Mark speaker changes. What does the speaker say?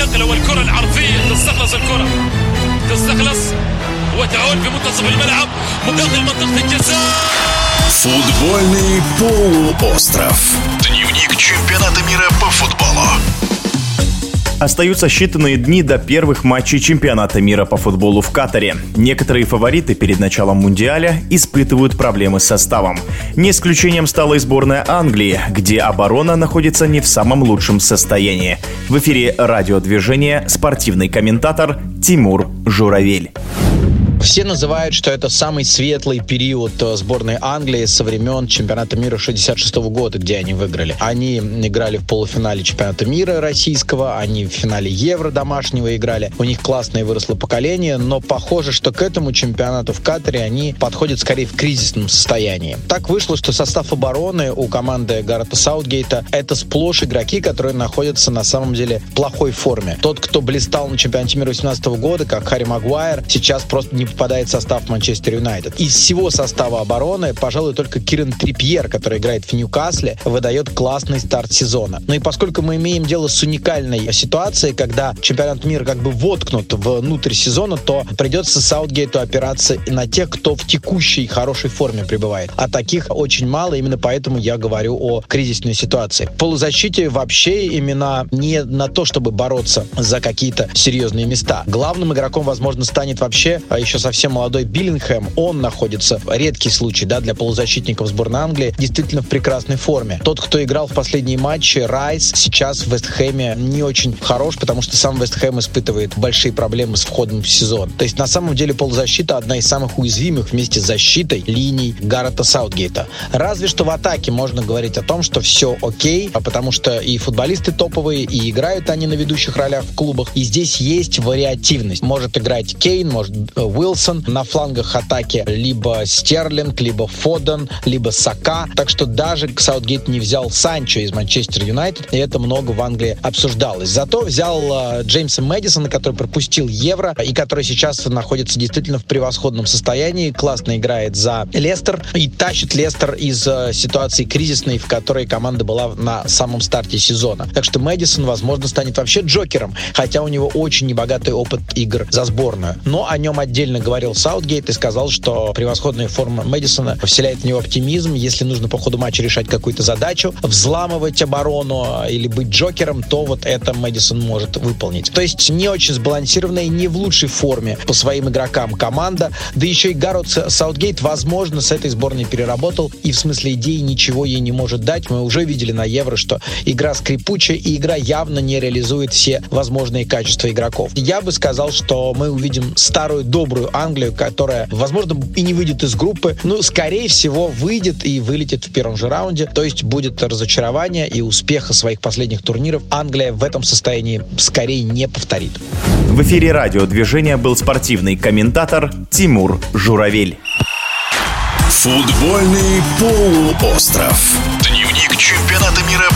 Speaker 1: النقله والكره العرضيه تستخلص الكره تستخلص وتعود في منتصف الملعب مداخل منطقه الجزاء
Speaker 2: Футбольный полуостров. Дневник чемпионата мира по футболу.
Speaker 3: Остаются считанные дни до первых матчей чемпионата мира по футболу в Катаре. Некоторые фавориты перед началом Мундиаля испытывают проблемы с составом. Не исключением стала и сборная Англии, где оборона находится не в самом лучшем состоянии. В эфире радиодвижения спортивный комментатор Тимур Журавель.
Speaker 4: Все называют, что это самый светлый период э, сборной Англии со времен чемпионата мира 66 года, где они выиграли. Они играли в полуфинале чемпионата мира российского, они в финале Евро домашнего играли. У них классное выросло поколение, но похоже, что к этому чемпионату в Катаре они подходят скорее в кризисном состоянии. Так вышло, что состав обороны у команды Гаррета Саутгейта это сплошь игроки, которые находятся на самом деле в плохой форме. Тот, кто блистал на чемпионате мира 18 года, как Харри Магуайр, сейчас просто не попадает в состав Манчестер Юнайтед. Из всего состава обороны, пожалуй, только Кирен Трипьер, который играет в Ньюкасле, выдает классный старт сезона. Ну и поскольку мы имеем дело с уникальной ситуацией, когда чемпионат мира как бы воткнут внутрь сезона, то придется Саутгейту опираться на тех, кто в текущей хорошей форме пребывает. А таких очень мало, именно поэтому я говорю о кризисной ситуации. В полузащите вообще именно не на то, чтобы бороться за какие-то серьезные места. Главным игроком, возможно, станет вообще а еще совсем молодой Биллингхэм, он находится, редкий случай, да, для полузащитников сборной Англии, действительно в прекрасной форме. Тот, кто играл в последние матчи, Райс, сейчас в Вестхэме не очень хорош, потому что сам Вестхэм испытывает большие проблемы с входом в сезон. То есть на самом деле полузащита одна из самых уязвимых вместе с защитой линий Гаррета Саутгейта. Разве что в атаке можно говорить о том, что все окей, а потому что и футболисты топовые, и играют они на ведущих ролях в клубах, и здесь есть вариативность. Может играть Кейн, может Уилл Уилсон. На флангах атаки либо Стерлинг, либо Фоден, либо Сака. Так что даже Саутгейт не взял Санчо из Манчестер Юнайтед, и это много в Англии обсуждалось. Зато взял э, Джеймса Мэдисона, который пропустил Евро, и который сейчас находится действительно в превосходном состоянии, классно играет за Лестер и тащит Лестер из э, ситуации кризисной, в которой команда была на самом старте сезона. Так что Мэдисон, возможно, станет вообще Джокером, хотя у него очень небогатый опыт игр за сборную. Но о нем отдельно говорил Саутгейт и сказал, что превосходная форма Мэдисона вселяет в него оптимизм. Если нужно по ходу матча решать какую-то задачу, взламывать оборону или быть Джокером, то вот это Мэдисон может выполнить. То есть не очень сбалансированная не в лучшей форме по своим игрокам команда. Да еще и Гаррот Саутгейт, возможно, с этой сборной переработал и в смысле идеи ничего ей не может дать. Мы уже видели на Евро, что игра скрипучая и игра явно не реализует все возможные качества игроков. Я бы сказал, что мы увидим старую добрую Англию, которая, возможно, и не выйдет из группы, но, скорее всего, выйдет и вылетит в первом же раунде. То есть будет разочарование и успеха своих последних турниров Англия в этом состоянии скорее не повторит.
Speaker 3: В эфире радиодвижения был спортивный комментатор Тимур Журавель.
Speaker 2: Футбольный полуостров. Дневник чемпионата мира